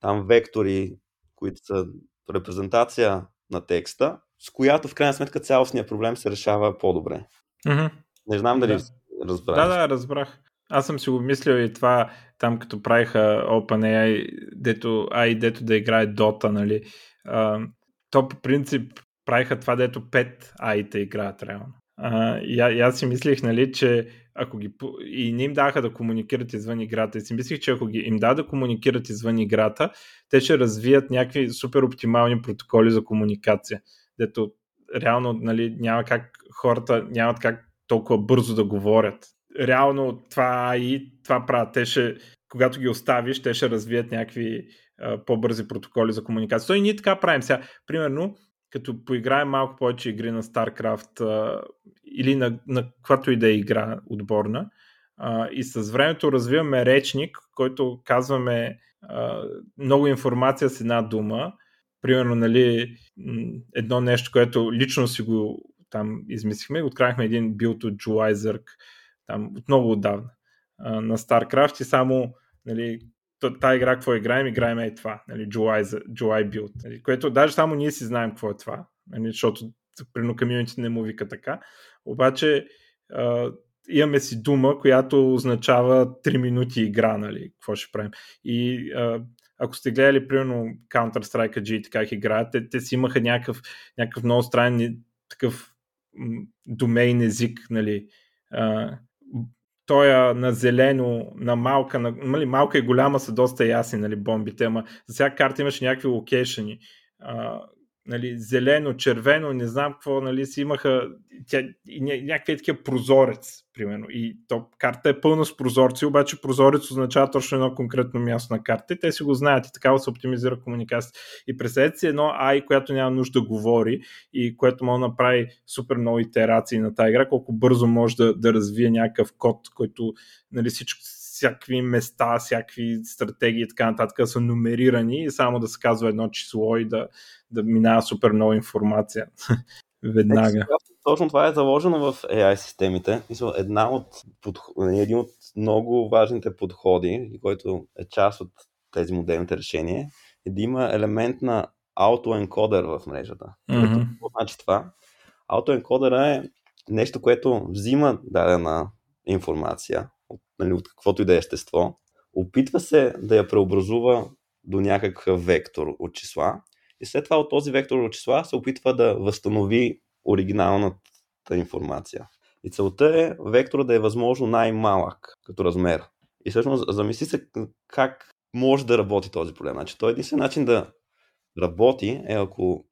там вектори, които са репрезентация на текста, с която в крайна сметка цялостният проблем се решава по-добре. Mm-hmm. Не знам дали да. разбрах. Да, да, разбрах. Аз съм си го мислил и това там като правиха OpenAI, дето, ай, дето да играе Dota, нали. А, то по принцип правиха това, дето 5 ай играят реално. А, и аз си мислих, нали, че ако ги... И не им даха да комуникират извън играта. И си мислих, че ако ги им да да комуникират извън играта, те ще развият някакви супер оптимални протоколи за комуникация. Дето реално нали, няма как хората нямат как толкова бързо да говорят. Реално това и това правят. Те ще, когато ги оставиш, те ще развият някакви а, по-бързи протоколи за комуникация. То и ние така правим сега. Примерно, като поиграем малко повече игри на StarCraft а, или на, на каквато и да е игра отборна, а, и с времето развиваме речник, който казваме а, много информация с една дума. Примерно, нали, едно нещо, което лично си го там измислихме, открахме един билд от July там отново отдавна. А, на StarCraft и само нали, тази игра какво играем, играем е това, нали, July, July build, нали, което даже само ние си знаем какво е това, нали, защото прино комьюнити не му вика така, обаче а, имаме си дума, която означава 3 минути игра, нали, какво ще правим. И а, ако сте гледали, примерно, Counter-Strike G, как играят, те, те си имаха някакъв, някакъв много странен такъв домейн език, нали, а, той на зелено, на малка, на, нали, малка и голяма са доста ясни нали, бомбите, ама за всяка карта имаше някакви локейшени нали, зелено, червено, не знам какво, нали, си имаха тя, и някакви такива прозорец, примерно. И то карта е пълна с прозорци, обаче прозорец означава точно едно конкретно място на карта и те си го знаят и така се оптимизира комуникация. И представете си едно AI, която няма нужда да говори и което може да направи супер много итерации на тази игра, колко бързо може да, да развие някакъв код, който нали, всичко, всякакви места, всякакви стратегии и така нататък са номерирани и само да се казва едно число и да, да минава супер много информация веднага. Точно това е заложено в AI системите. Една от, един от много важните подходи, който е част от тези модерните решения, е да има елемент на аутоенкодер в мрежата. Mm-hmm. Какво значи това? Аутоенкодера е нещо, което взима дадена информация, нали, от каквото и да е естество, опитва се да я преобразува до някакъв вектор от числа и след това от този вектор от числа се опитва да възстанови оригиналната информация. И целта е вектора да е възможно най-малък като размер. И всъщност замисли се как може да работи този проблем. Значи, той единствен начин да работи е ако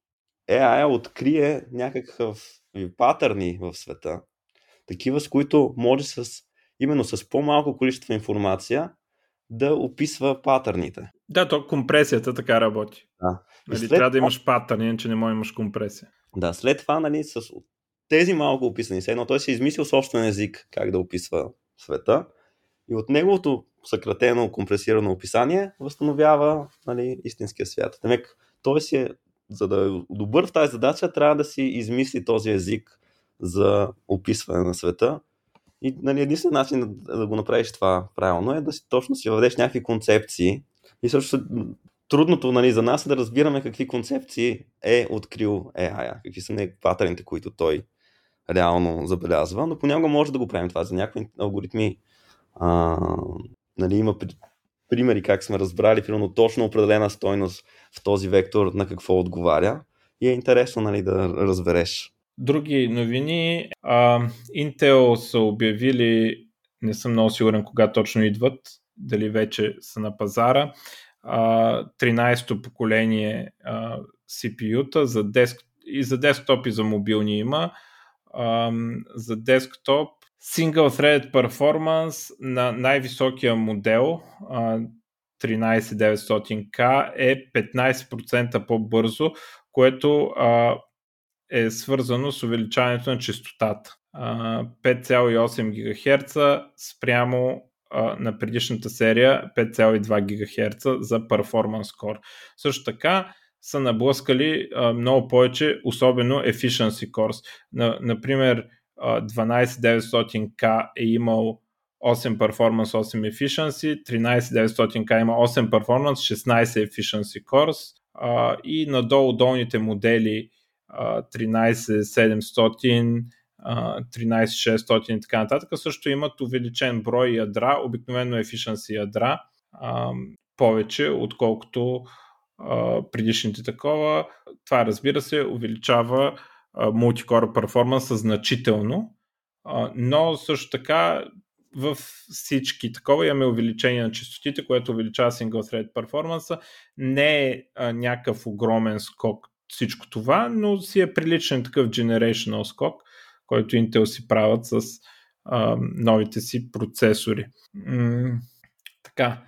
AI открие някакъв патърни в света, такива с които може с, именно с по-малко количество информация да описва патърните. Да, то компресията така работи. Да. Нали, след... Трябва да имаш патърни, иначе не може да имаш компресия. Да, след това, нали, с тези малко описани се, но той си е измислил собствен език как да описва света и от неговото съкратено, компресирано описание възстановява нали, истинския свят. Демек, той си е, за да е добър в тази задача, трябва да си измисли този език за описване на света. И нали, единствен начин да, да го направиш това правилно е да си точно си въведеш някакви концепции. И също трудното нали, за нас е да разбираме какви концепции е открил AI, какви са паттерните, които той реално забелязва, но понякога може да го правим това за някакви алгоритми. А, нали, има примери как сме разбрали, примерно точно определена стойност в този вектор на какво отговаря и е интересно нали, да разбереш. Други новини. А, Intel са обявили, не съм много сигурен кога точно идват, дали вече са на пазара, а, 13-то поколение а, CPU-та за деск, и за десктоп и за мобилни има. А, за десктоп Single Threaded Performance на най-високия модел а, 13900K е 15% по-бързо, което а, е свързано с увеличаването на частотата. 5,8 ГГц спрямо на предишната серия 5,2 ГГц за Performance Core. Също така са наблъскали много повече, особено Efficiency Cores. На, например, 12900K е имал 8 Performance, 8 Efficiency, 13900K има 8 Performance, 16 Efficiency Cores и надолу долните модели 13700, 13600 и така нататък също имат увеличен брой ядра, обикновено efficiency ядра, повече отколкото предишните такова. Това разбира се увеличава мултикора перформанса значително, но също така в всички такова имаме увеличение на частотите, което увеличава single thread перформанса. Не е някакъв огромен скок всичко това, но си е приличен такъв generational скок, който Intel си правят с а, новите си процесори. М- така.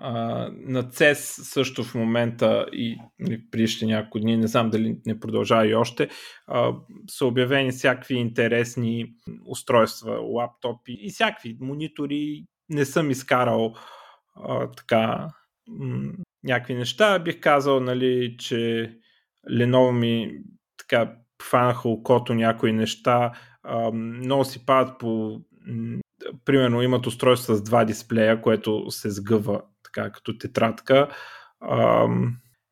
Uh, на CES също в момента и нали, предишните няколко дни, не знам дали не продължава и още, uh, са обявени всякакви интересни устройства, лаптопи и всякакви монитори. Не съм изкарал uh, така м- някакви неща. Бих казал, нали, че Lenovo ми така фанаха окото някои неща. Uh, много си падат по примерно имат устройство с два дисплея, което се сгъва така като тетрадка. А,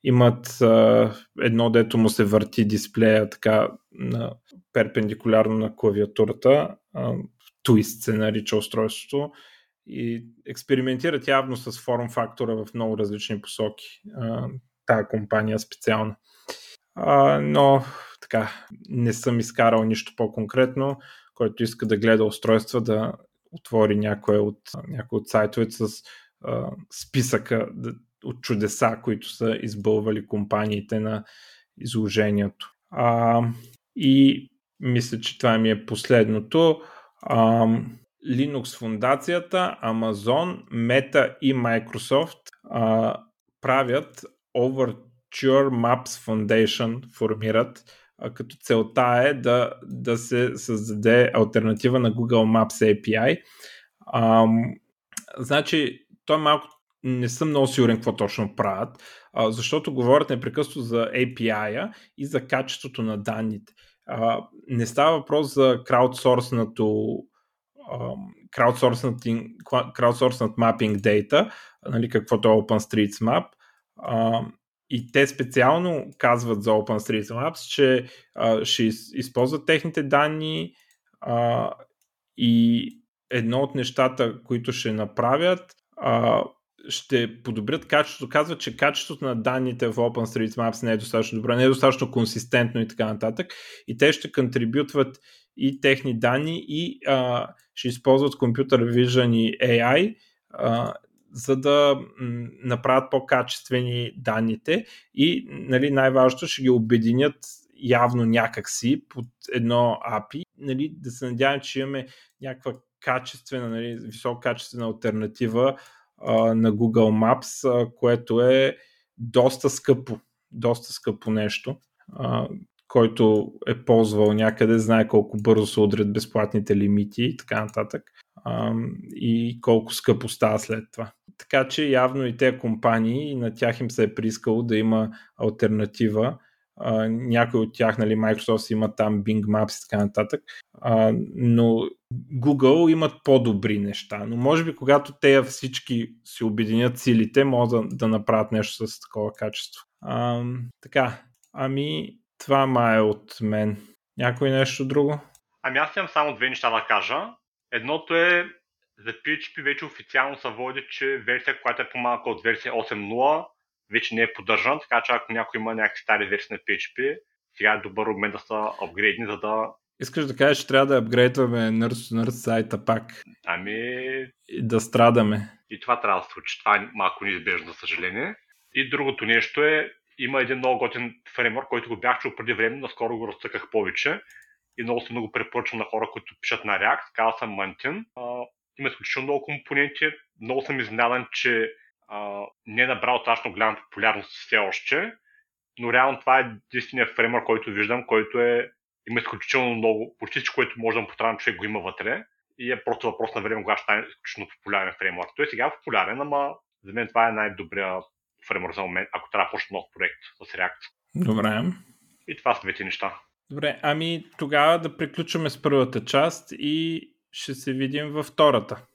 имат а, едно, дето му се върти дисплея така на, перпендикулярно на клавиатурата. А, Twist се нарича устройството и експериментират явно с форм фактора в много различни посоки. А, тая компания специално. Но така, не съм изкарал нищо по-конкретно, който иска да гледа устройства, да отвори някой от, някой от сайтовете с а, списъка от чудеса, които са избълвали компаниите на изложението. А, и мисля, че това ми е последното. А, Linux фундацията, Amazon, Meta и Microsoft а, правят Overture Maps Foundation, формират, като целта е да, да се създаде альтернатива на Google Maps API. А, значи, той малко не съм много сигурен какво точно правят, а, защото говорят непрекъснато за API-а и за качеството на данните. А, не става въпрос за краудсорснато краудсорснат мапинг дейта, нали, каквото е OpenStreetMap. А, и те специално казват за OpenStreetMaps, че а, ще използват техните данни а, и едно от нещата, които ще направят, а, ще подобрят качеството. Казва, че качеството на данните в OpenStreetMaps не е достатъчно добро, не е достатъчно консистентно и така нататък. И те ще контрибютват и техни данни и а, ще използват компютър Vision и AI, а, за да направят по-качествени данните и нали, най-важното ще ги обединят явно някакси под едно API, нали, да се надявам, че имаме някаква качествена, нали, висококачествена альтернатива а, на Google Maps, а, което е доста скъпо, доста скъпо нещо, а, който е ползвал някъде, знае колко бързо се удрят безплатните лимити и така нататък а, и колко скъпо става след това. Така че явно и тези компании, на тях им се е приискало да има альтернатива, Uh, някои от тях, нали, Microsoft има там Bing Maps и така нататък, uh, но Google имат по-добри неща. Но може би когато те всички си обединят силите, могат да, да направят нещо с такова качество. Uh, така, ами това ма е от мен. Някой нещо друго? Ами аз имам само две неща да кажа. Едното е за PHP вече официално се води, че версия, която е по-малка от версия 8.0, вече не е поддържан, така че ако някой има някакви стари версии на PHP, сега е добър момент да са апгрейдни, за да... Искаш да кажеш, че трябва да апгрейдваме Nerd Nerd сайта пак. Ами... И да страдаме. И това трябва да се случи. Това е малко неизбежно, за съжаление. И другото нещо е, има един много готин фреймворк, който го бях чул преди време, наскоро го разцъках повече и много се много препоръчвам на хора, които пишат на React. Казва съм Mantin. Има изключително много компоненти. Много съм изненадан, че а, не е набрал точно голяма популярност все още, но реално това е единствения фреймър, който виждам, който е, има изключително много, почти всичко, което може да му потравам човек го има вътре и е просто въпрос на време, кога ще стане изключително популярен фреймворк. Той сега е популярен, ама за мен това е най-добрия фреймворк за момент, ако трябва да почне нов проект с React. Добре. И това са двете неща. Добре, ами тогава да приключваме с първата част и ще се видим във втората.